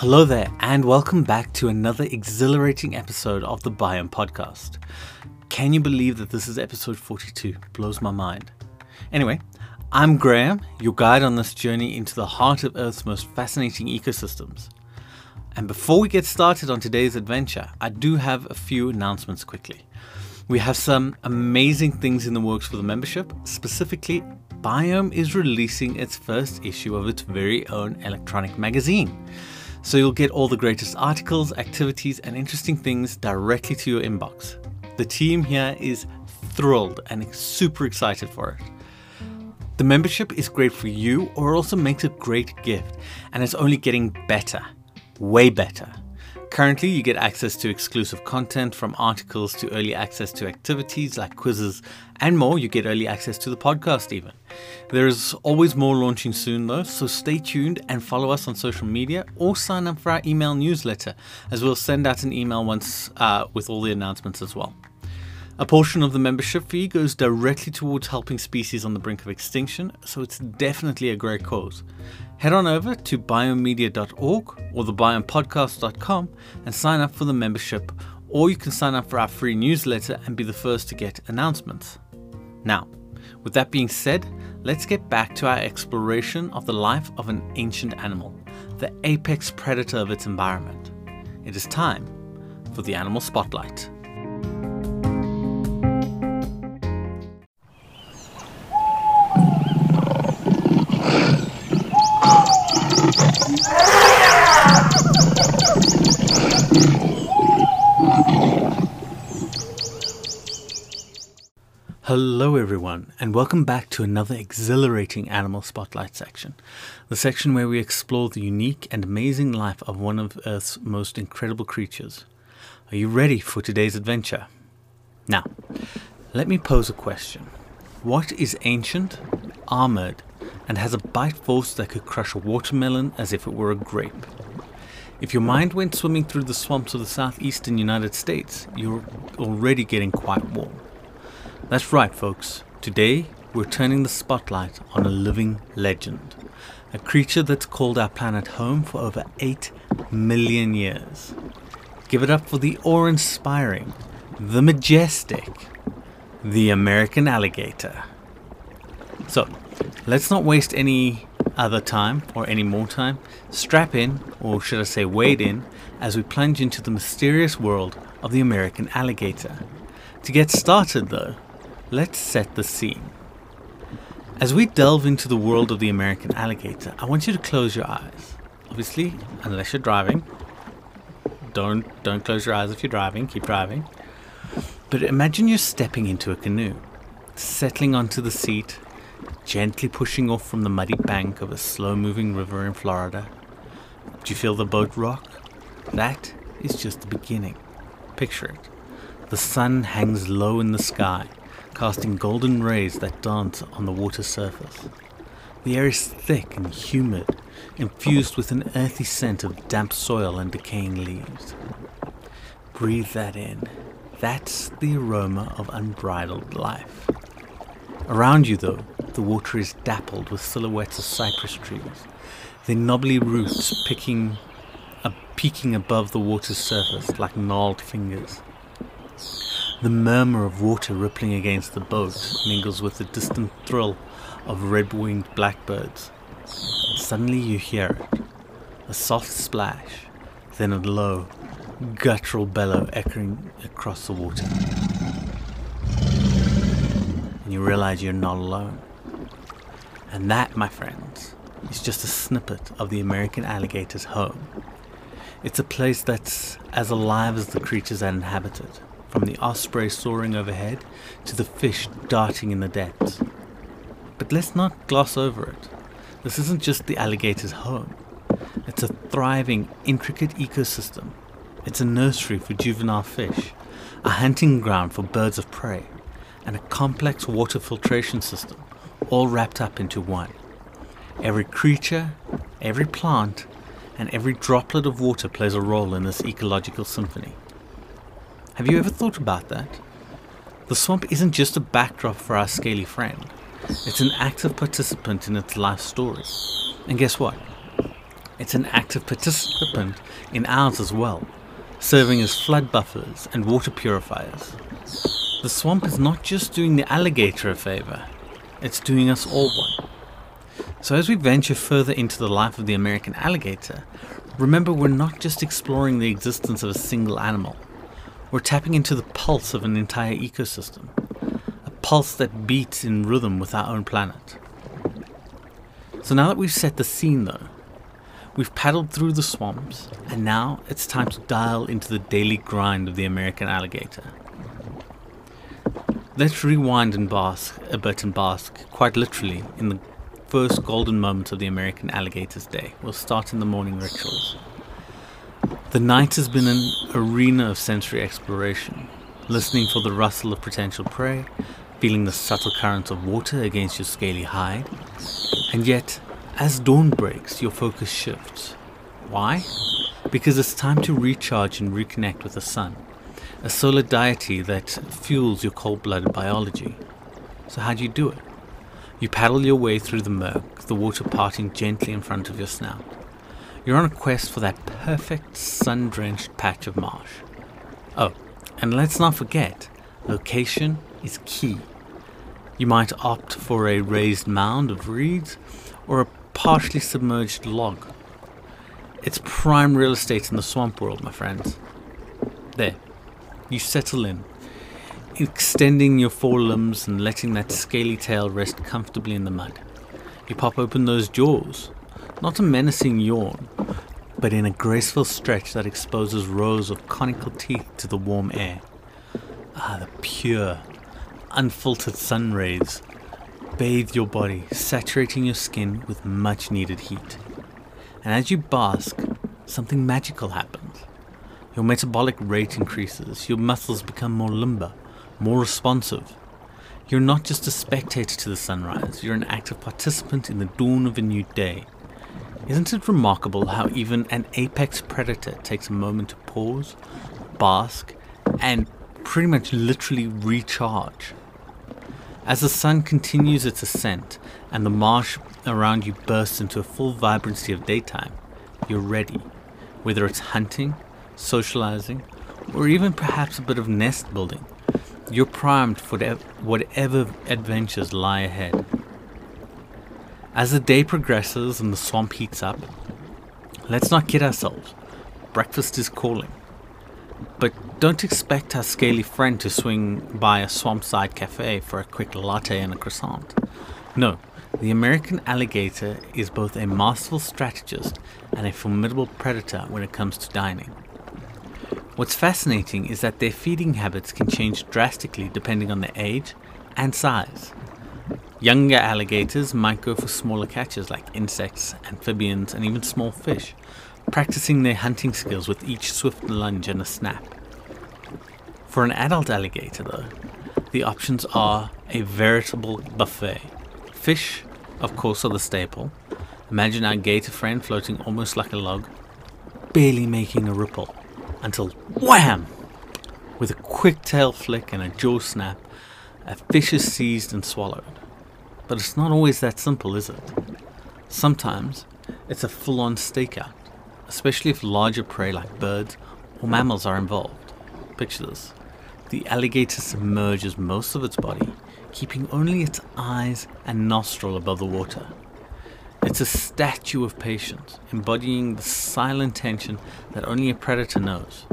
Hello there, and welcome back to another exhilarating episode of the Biome Podcast. Can you believe that this is episode 42? Blows my mind. Anyway, I'm Graham, your guide on this journey into the heart of Earth's most fascinating ecosystems. And before we get started on today's adventure, I do have a few announcements quickly. We have some amazing things in the works for the membership. Specifically, Biome is releasing its first issue of its very own electronic magazine. So you'll get all the greatest articles, activities, and interesting things directly to your inbox. The team here is thrilled and super excited for it. The membership is great for you, or also makes a great gift, and it's only getting better, way better. Currently, you get access to exclusive content from articles to early access to activities like quizzes and more. You get early access to the podcast, even. There is always more launching soon, though, so stay tuned and follow us on social media or sign up for our email newsletter, as we'll send out an email once uh, with all the announcements as well. A portion of the membership fee goes directly towards helping species on the brink of extinction, so it's definitely a great cause. Head on over to biomedia.org or thebiomepodcast.com and sign up for the membership, or you can sign up for our free newsletter and be the first to get announcements. Now, with that being said, let's get back to our exploration of the life of an ancient animal, the apex predator of its environment. It is time for the Animal Spotlight. Hello, everyone, and welcome back to another exhilarating Animal Spotlight section. The section where we explore the unique and amazing life of one of Earth's most incredible creatures. Are you ready for today's adventure? Now, let me pose a question What is ancient, armored, and has a bite force that could crush a watermelon as if it were a grape? If your mind went swimming through the swamps of the southeastern United States, you're already getting quite warm. That's right, folks. Today, we're turning the spotlight on a living legend. A creature that's called our planet home for over 8 million years. Give it up for the awe inspiring, the majestic, the American alligator. So, let's not waste any other time or any more time. Strap in, or should I say, wade in, as we plunge into the mysterious world of the American alligator. To get started, though, let's set the scene. As we delve into the world of the American alligator, I want you to close your eyes. Obviously, unless you're driving. Don't don't close your eyes if you're driving, keep driving. But imagine you're stepping into a canoe, settling onto the seat, gently pushing off from the muddy bank of a slow-moving river in Florida. Do you feel the boat rock? That is just the beginning. Picture it. The sun hangs low in the sky, casting golden rays that dance on the water surface. The air is thick and humid, infused with an earthy scent of damp soil and decaying leaves. Breathe that in. That's the aroma of unbridled life. Around you, though, the water is dappled with silhouettes of cypress trees, their knobbly roots picking, uh, peeking above the water's surface like gnarled fingers. The murmur of water rippling against the boat mingles with the distant thrill of red winged blackbirds. Suddenly you hear it a soft splash, then a low, guttural bellow echoing across the water. And you realize you're not alone. And that, my friends, is just a snippet of the American alligator's home. It's a place that's as alive as the creatures that inhabit it from the osprey soaring overhead to the fish darting in the depths. But let's not gloss over it. This isn't just the alligator's home. It's a thriving, intricate ecosystem. It's a nursery for juvenile fish, a hunting ground for birds of prey, and a complex water filtration system, all wrapped up into one. Every creature, every plant, and every droplet of water plays a role in this ecological symphony. Have you ever thought about that? The swamp isn't just a backdrop for our scaly friend, it's an active participant in its life story. And guess what? it's an active participant in ours as well, serving as flood buffers and water purifiers. The swamp is not just doing the alligator a favor, it's doing us all one. So, as we venture further into the life of the American alligator, remember we're not just exploring the existence of a single animal, we're tapping into the pulse of an entire ecosystem, a pulse that beats in rhythm with our own planet. So, now that we've set the scene though, we've paddled through the swamps, and now it's time to dial into the daily grind of the American alligator. Let's rewind and bask a bit and bask, quite literally, in the first golden moments of the American alligator's day. We'll start in the morning rituals. The night has been an arena of sensory exploration, listening for the rustle of potential prey, feeling the subtle currents of water against your scaly hide, and yet, as dawn breaks, your focus shifts. Why? Because it's time to recharge and reconnect with the sun, a solar deity that fuels your cold blooded biology. So, how do you do it? You paddle your way through the murk, the water parting gently in front of your snout. You're on a quest for that perfect sun drenched patch of marsh. Oh, and let's not forget, location is key. You might opt for a raised mound of reeds or a partially submerged log. It's prime real estate in the swamp world, my friends. There, you settle in, extending your forelimbs and letting that scaly tail rest comfortably in the mud. You pop open those jaws, not a menacing yawn, but in a graceful stretch that exposes rows of conical teeth to the warm air. Ah, the pure, unfiltered sun rays bathe your body, saturating your skin with much needed heat. And as you bask, something magical happens. Your metabolic rate increases, your muscles become more limber, more responsive. You're not just a spectator to the sunrise, you're an active participant in the dawn of a new day. Isn't it remarkable how even an apex predator takes a moment to pause, bask, and pretty much literally recharge? As the sun continues its ascent and the marsh around you bursts into a full vibrancy of daytime, you're ready, whether it's hunting, socializing, or even perhaps a bit of nest building you're primed for whatever adventures lie ahead. As the day progresses and the swamp heats up, let's not kid ourselves. Breakfast is calling. But don't expect our scaly friend to swing by a swampside cafe for a quick latte and a croissant. No, the American alligator is both a masterful strategist and a formidable predator when it comes to dining. What's fascinating is that their feeding habits can change drastically depending on their age and size. Younger alligators might go for smaller catches like insects, amphibians, and even small fish, practicing their hunting skills with each swift lunge and a snap. For an adult alligator, though, the options are a veritable buffet. Fish, of course, are the staple. Imagine our gator friend floating almost like a log, barely making a ripple until wham! With a quick tail flick and a jaw snap, a fish is seized and swallowed. But it's not always that simple, is it? Sometimes it's a full on stakeout, especially if larger prey like birds or mammals are involved. Picture this the alligator submerges most of its body, keeping only its eyes and nostril above the water. It's a statue of patience, embodying the silent tension that only a predator knows.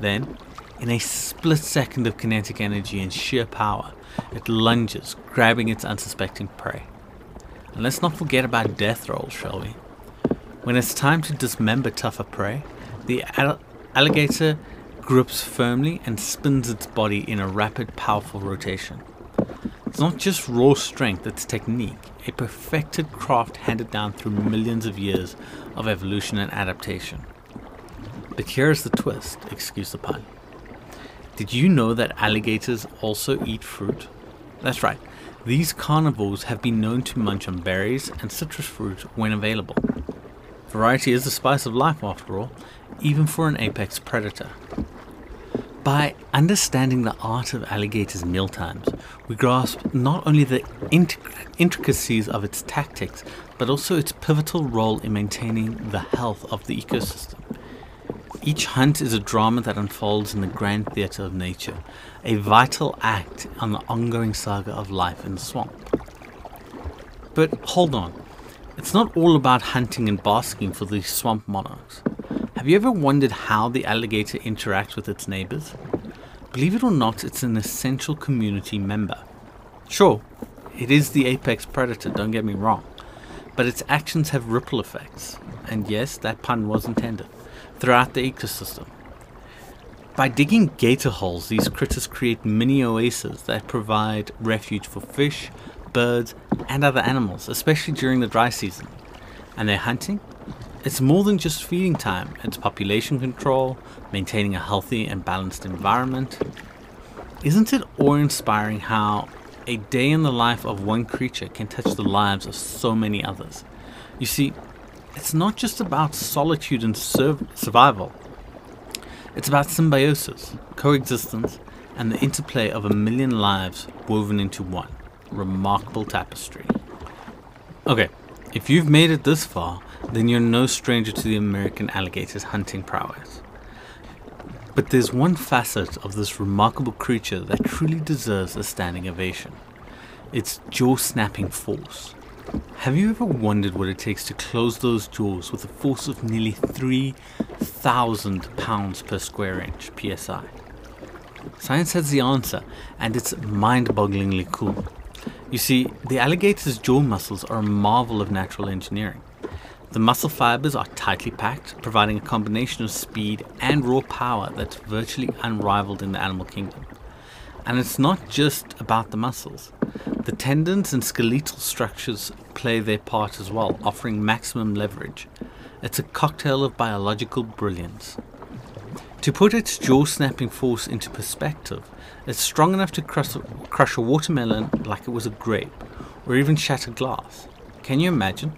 Then, in a split second of kinetic energy and sheer power, it lunges, grabbing its unsuspecting prey. And let's not forget about death rolls, shall we? When it's time to dismember tougher prey, the alligator grips firmly and spins its body in a rapid, powerful rotation. It's not just raw strength, it's technique, a perfected craft handed down through millions of years of evolution and adaptation. But here's the twist, excuse the pun. Did you know that alligators also eat fruit? That's right, these carnivores have been known to munch on berries and citrus fruit when available. Variety is the spice of life, after all, even for an apex predator. By understanding the art of alligators' mealtimes, we grasp not only the int- intricacies of its tactics, but also its pivotal role in maintaining the health of the ecosystem. Each hunt is a drama that unfolds in the grand theatre of nature, a vital act on the ongoing saga of life in the swamp. But hold on, it's not all about hunting and basking for these swamp monarchs. Have you ever wondered how the alligator interacts with its neighbors? Believe it or not, it's an essential community member. Sure, it is the apex predator, don't get me wrong, but its actions have ripple effects, and yes, that pun was intended, throughout the ecosystem. By digging gator holes, these critters create mini oases that provide refuge for fish, birds, and other animals, especially during the dry season. And their hunting? It's more than just feeding time, it's population control, maintaining a healthy and balanced environment. Isn't it awe inspiring how a day in the life of one creature can touch the lives of so many others? You see, it's not just about solitude and sur- survival, it's about symbiosis, coexistence, and the interplay of a million lives woven into one remarkable tapestry. Okay, if you've made it this far, then you're no stranger to the American alligator's hunting prowess. But there's one facet of this remarkable creature that truly deserves a standing ovation its jaw snapping force. Have you ever wondered what it takes to close those jaws with a force of nearly 3,000 pounds per square inch psi? Science has the answer, and it's mind bogglingly cool. You see, the alligator's jaw muscles are a marvel of natural engineering. The muscle fibers are tightly packed, providing a combination of speed and raw power that's virtually unrivaled in the animal kingdom. And it's not just about the muscles. The tendons and skeletal structures play their part as well, offering maximum leverage. It's a cocktail of biological brilliance. To put its jaw snapping force into perspective, it's strong enough to crush, crush a watermelon like it was a grape, or even shatter glass. Can you imagine?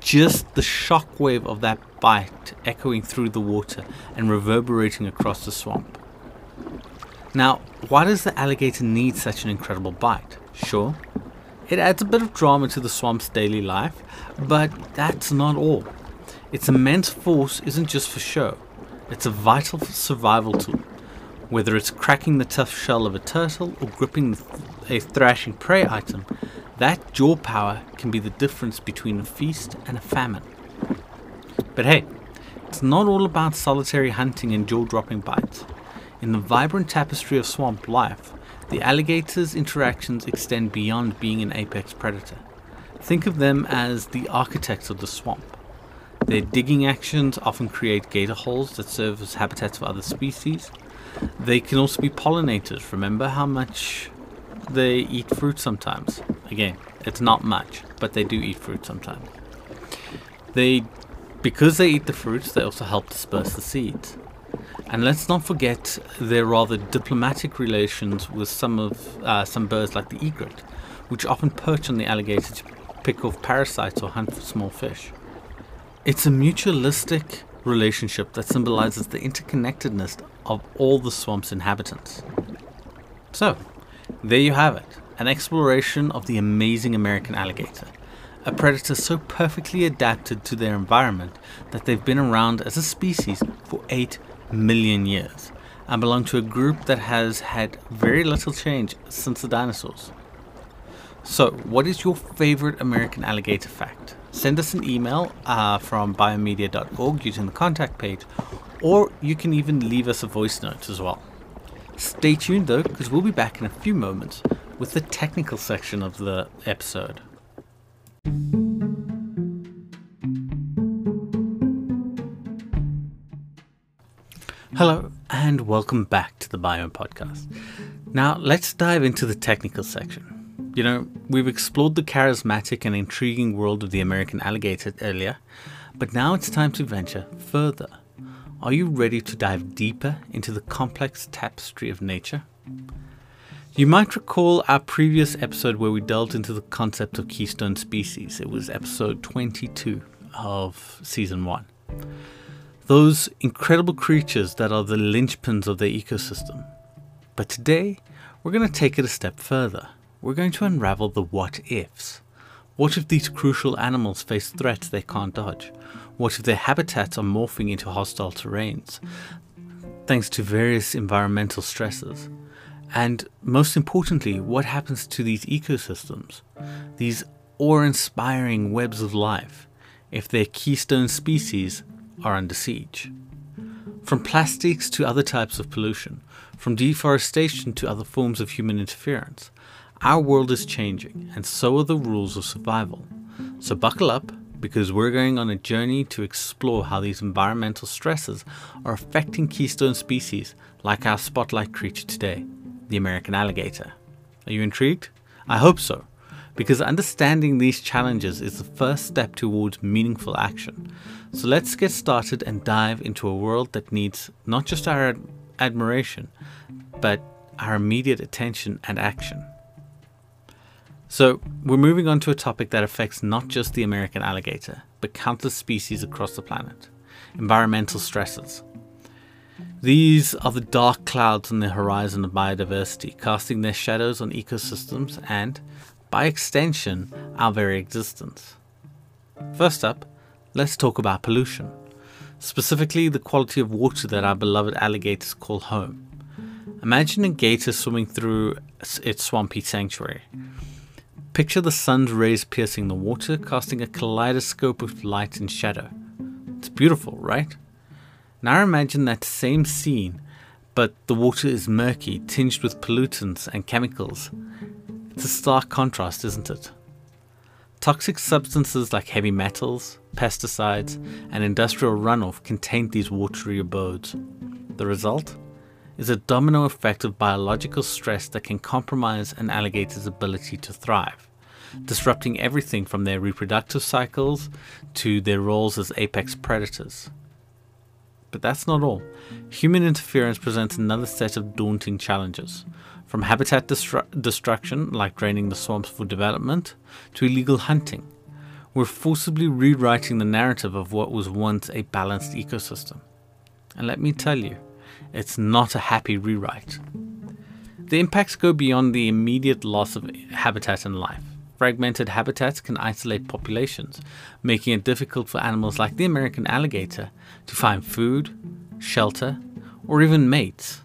Just the shockwave of that bite echoing through the water and reverberating across the swamp. Now, why does the alligator need such an incredible bite? Sure, it adds a bit of drama to the swamp's daily life, but that's not all. Its immense force isn't just for show, it's a vital survival tool. Whether it's cracking the tough shell of a turtle or gripping a thrashing prey item, that jaw power can be the difference between a feast and a famine. But hey, it's not all about solitary hunting and jaw dropping bites. In the vibrant tapestry of swamp life, the alligator's interactions extend beyond being an apex predator. Think of them as the architects of the swamp. Their digging actions often create gator holes that serve as habitats for other species, they can also be pollinators. Remember how much they eat fruit sometimes? Again, it's not much, but they do eat fruit sometimes. They, because they eat the fruits, they also help disperse the seeds. And let's not forget their rather diplomatic relations with some of uh, some birds like the egret, which often perch on the alligator to pick off parasites or hunt for small fish. It's a mutualistic relationship that symbolizes the interconnectedness of all the swamp's inhabitants. So, there you have it an exploration of the amazing American alligator, a predator so perfectly adapted to their environment that they've been around as a species for 8 million years and belong to a group that has had very little change since the dinosaurs. So, what is your favorite American alligator fact? Send us an email uh, from biomedia.org using the contact page, or you can even leave us a voice note as well. Stay tuned though, because we'll be back in a few moments with the technical section of the episode. Hello, and welcome back to the Biome Podcast. Now, let's dive into the technical section. You know, we've explored the charismatic and intriguing world of the American alligator earlier, but now it's time to venture further. Are you ready to dive deeper into the complex tapestry of nature? You might recall our previous episode where we delved into the concept of keystone species. It was episode 22 of season 1. Those incredible creatures that are the linchpins of their ecosystem. But today, we're going to take it a step further. We're going to unravel the what ifs. What if these crucial animals face threats they can't dodge? What if their habitats are morphing into hostile terrains, thanks to various environmental stresses? And most importantly, what happens to these ecosystems, these awe inspiring webs of life, if their keystone species are under siege? From plastics to other types of pollution, from deforestation to other forms of human interference, our world is changing, and so are the rules of survival. So buckle up, because we're going on a journey to explore how these environmental stresses are affecting keystone species like our spotlight creature today the American alligator. Are you intrigued? I hope so, because understanding these challenges is the first step towards meaningful action. So let's get started and dive into a world that needs not just our ad- admiration, but our immediate attention and action. So, we're moving on to a topic that affects not just the American alligator, but countless species across the planet environmental stresses. These are the dark clouds on the horizon of biodiversity, casting their shadows on ecosystems and, by extension, our very existence. First up, let's talk about pollution, specifically the quality of water that our beloved alligators call home. Imagine a gator swimming through its swampy sanctuary. Picture the sun's rays piercing the water, casting a kaleidoscope of light and shadow. It's beautiful, right? Now imagine that same scene, but the water is murky, tinged with pollutants and chemicals. It's a stark contrast, isn't it? Toxic substances like heavy metals, pesticides, and industrial runoff contain these watery abodes. The result is a domino effect of biological stress that can compromise an alligator's ability to thrive, disrupting everything from their reproductive cycles to their roles as apex predators. But that's not all. Human interference presents another set of daunting challenges. From habitat destru- destruction, like draining the swamps for development, to illegal hunting. We're forcibly rewriting the narrative of what was once a balanced ecosystem. And let me tell you, it's not a happy rewrite. The impacts go beyond the immediate loss of habitat and life. Fragmented habitats can isolate populations, making it difficult for animals like the American alligator to find food, shelter, or even mates.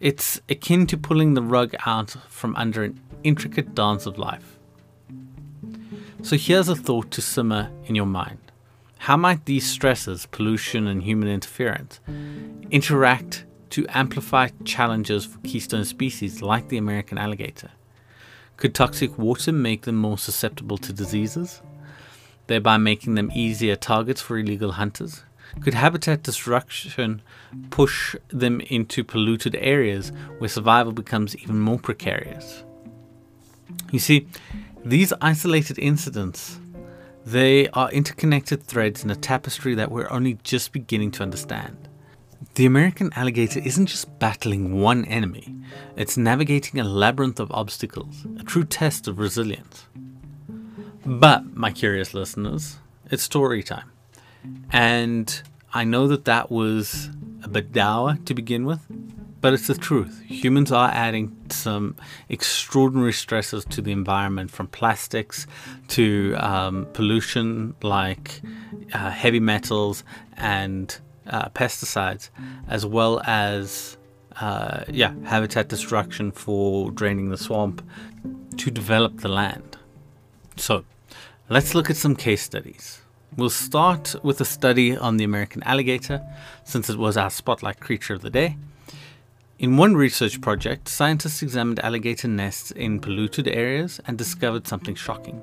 It's akin to pulling the rug out from under an intricate dance of life. So here's a thought to simmer in your mind. How might these stresses, pollution and human interference, interact to amplify challenges for keystone species like the American alligator? Could toxic water make them more susceptible to diseases, thereby making them easier targets for illegal hunters? Could habitat destruction push them into polluted areas where survival becomes even more precarious? You see, these isolated incidents they are interconnected threads in a tapestry that we're only just beginning to understand. The American alligator isn't just battling one enemy, it's navigating a labyrinth of obstacles, a true test of resilience. But, my curious listeners, it's story time. And I know that that was a bit dour to begin with, but it's the truth. Humans are adding some extraordinary stresses to the environment from plastics to um, pollution like uh, heavy metals and uh, pesticides, as well as uh, yeah, habitat destruction for draining the swamp to develop the land. So, let's look at some case studies. We'll start with a study on the American alligator, since it was our spotlight creature of the day. In one research project, scientists examined alligator nests in polluted areas and discovered something shocking.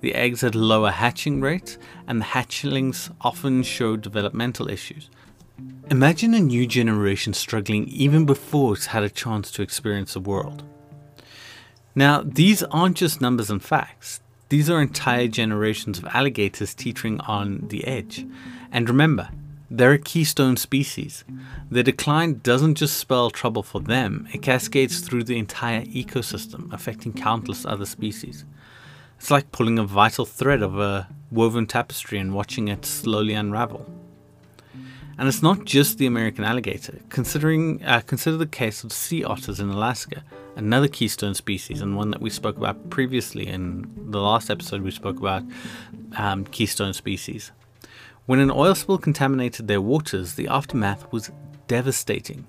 The eggs had lower hatching rates, and the hatchlings often showed developmental issues. Imagine a new generation struggling even before it's had a chance to experience the world. Now, these aren't just numbers and facts, these are entire generations of alligators teetering on the edge. And remember, they're a keystone species. Their decline doesn't just spell trouble for them, it cascades through the entire ecosystem, affecting countless other species. It's like pulling a vital thread of a woven tapestry and watching it slowly unravel. And it's not just the American alligator. Considering uh, consider the case of sea otters in Alaska, another keystone species and one that we spoke about previously in the last episode. We spoke about um, keystone species. When an oil spill contaminated their waters, the aftermath was devastating.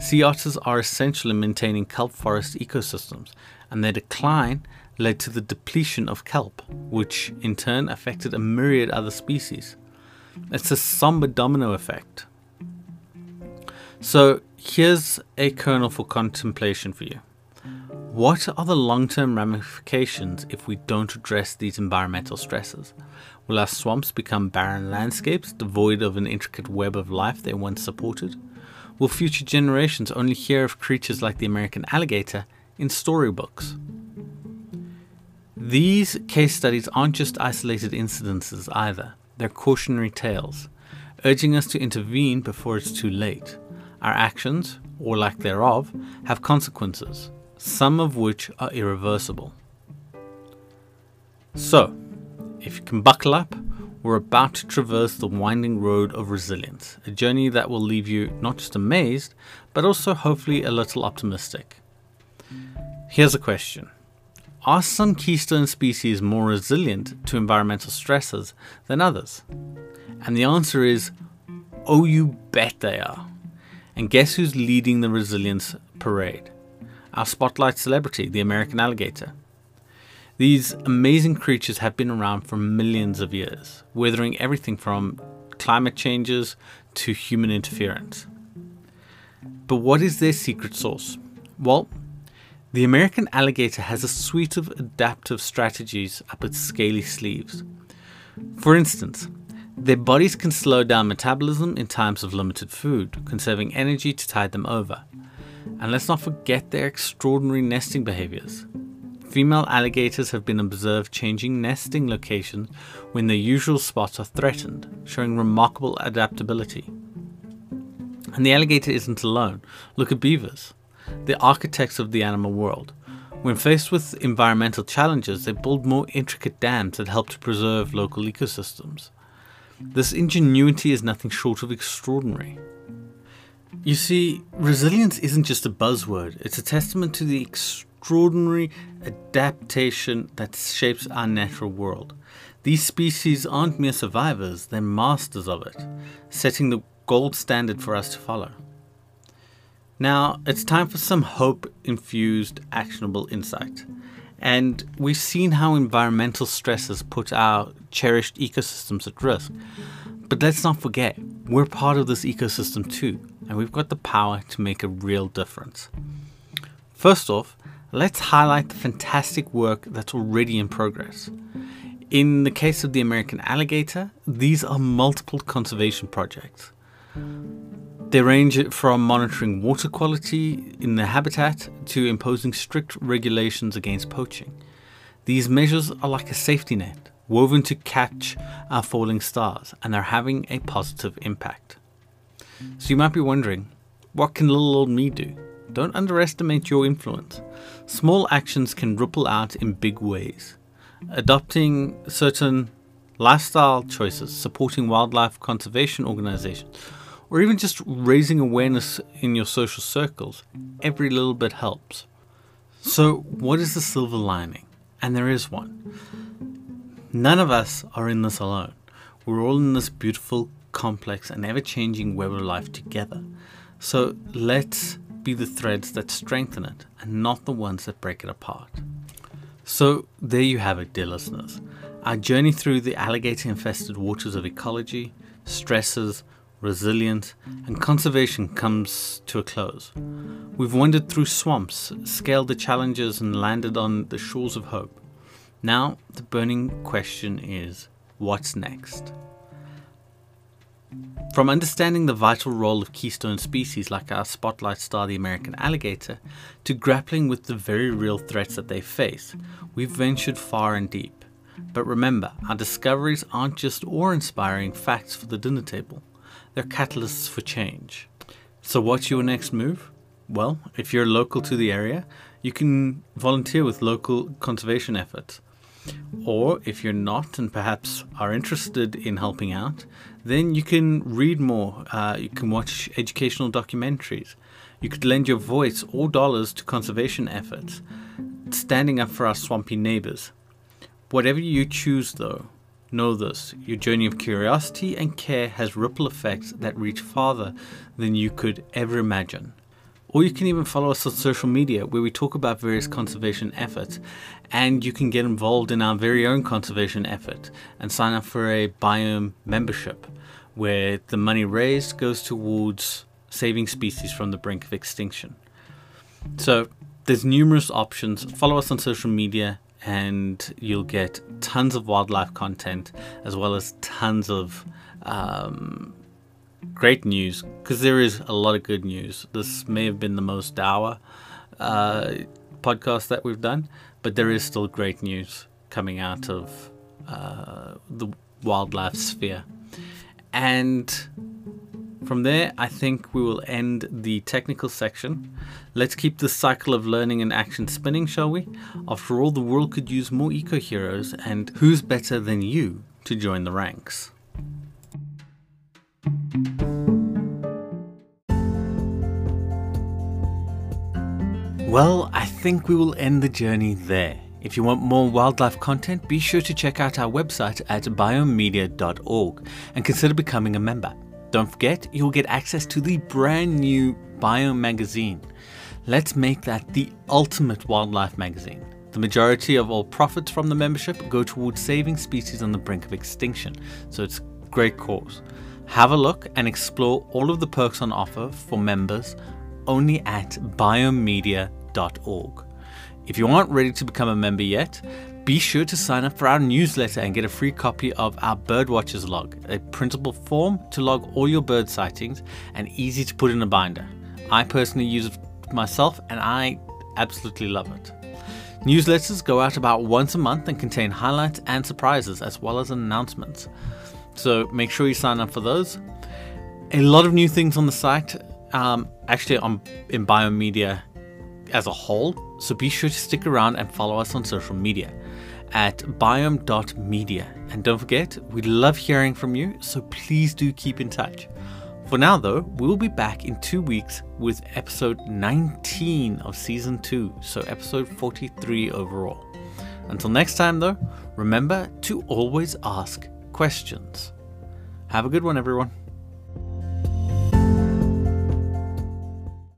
Sea otters are essential in maintaining kelp forest ecosystems, and their decline led to the depletion of kelp, which in turn affected a myriad other species. It's a somber domino effect. So, here's a kernel for contemplation for you. What are the long term ramifications if we don't address these environmental stresses? Will our swamps become barren landscapes devoid of an intricate web of life they once supported? Will future generations only hear of creatures like the American alligator in storybooks? These case studies aren't just isolated incidences either, they're cautionary tales, urging us to intervene before it's too late. Our actions, or lack thereof, have consequences, some of which are irreversible. So, if you can buckle up, we're about to traverse the winding road of resilience, a journey that will leave you not just amazed, but also hopefully a little optimistic. Here's a question Are some keystone species more resilient to environmental stresses than others? And the answer is oh, you bet they are. And guess who's leading the resilience parade? Our spotlight celebrity, the American alligator. These amazing creatures have been around for millions of years, weathering everything from climate changes to human interference. But what is their secret sauce? Well, the American alligator has a suite of adaptive strategies up its scaly sleeves. For instance, their bodies can slow down metabolism in times of limited food, conserving energy to tide them over. And let's not forget their extraordinary nesting behaviors. Female alligators have been observed changing nesting locations when their usual spots are threatened, showing remarkable adaptability. And the alligator isn't alone. Look at beavers, the architects of the animal world. When faced with environmental challenges, they build more intricate dams that help to preserve local ecosystems. This ingenuity is nothing short of extraordinary. You see, resilience isn't just a buzzword, it's a testament to the extraordinary adaptation that shapes our natural world. These species aren't mere survivors, they're masters of it, setting the gold standard for us to follow. Now, it's time for some hope infused, actionable insight. And we've seen how environmental stresses put our cherished ecosystems at risk. But let's not forget, we're part of this ecosystem too, and we've got the power to make a real difference. First off, let's highlight the fantastic work that's already in progress. In the case of the American alligator, these are multiple conservation projects. They range from monitoring water quality in the habitat to imposing strict regulations against poaching. These measures are like a safety net, woven to catch our falling stars, and they're having a positive impact. So you might be wondering, what can little old me do? Don't underestimate your influence. Small actions can ripple out in big ways. Adopting certain lifestyle choices, supporting wildlife conservation organizations, or even just raising awareness in your social circles, every little bit helps. So, what is the silver lining? And there is one. None of us are in this alone. We're all in this beautiful, complex, and ever changing web of life together. So, let's be the threads that strengthen it and not the ones that break it apart. So, there you have it, dear listeners. Our journey through the alligator infested waters of ecology, stresses, resilience, and conservation comes to a close. We've wandered through swamps, scaled the challenges, and landed on the shores of hope. Now, the burning question is what's next? From understanding the vital role of keystone species like our spotlight star, the American alligator, to grappling with the very real threats that they face, we've ventured far and deep. But remember, our discoveries aren't just awe inspiring facts for the dinner table, they're catalysts for change. So, what's your next move? Well, if you're local to the area, you can volunteer with local conservation efforts. Or if you're not and perhaps are interested in helping out, then you can read more. Uh, you can watch educational documentaries. You could lend your voice or dollars to conservation efforts, standing up for our swampy neighbors. Whatever you choose, though, know this your journey of curiosity and care has ripple effects that reach farther than you could ever imagine. Or you can even follow us on social media where we talk about various conservation efforts and you can get involved in our very own conservation effort and sign up for a biome membership where the money raised goes towards saving species from the brink of extinction. So there's numerous options. Follow us on social media and you'll get tons of wildlife content as well as tons of um, great news because there is a lot of good news. This may have been the most dour uh, podcast that we've done, but there is still great news coming out of uh, the wildlife sphere. And from there, I think we will end the technical section. Let's keep the cycle of learning and action spinning, shall we? After all, the world could use more eco heroes, and who's better than you to join the ranks? Well, I think we will end the journey there. If you want more wildlife content, be sure to check out our website at biomedia.org and consider becoming a member. Don't forget, you'll get access to the brand new Biome magazine. Let's make that the ultimate wildlife magazine. The majority of all profits from the membership go towards saving species on the brink of extinction, so it's great cause. Have a look and explore all of the perks on offer for members only at biomedia.org if you aren't ready to become a member yet, be sure to sign up for our newsletter and get a free copy of our Birdwatchers log, a printable form to log all your bird sightings and easy to put in a binder. I personally use it myself and I absolutely love it. Newsletters go out about once a month and contain highlights and surprises as well as announcements. So make sure you sign up for those. A lot of new things on the site. Um, actually, on in Biomedia as a whole, so be sure to stick around and follow us on social media at biome.media. And don't forget, we love hearing from you, so please do keep in touch. For now, though, we'll be back in two weeks with episode 19 of season 2, so episode 43 overall. Until next time, though, remember to always ask questions. Have a good one, everyone.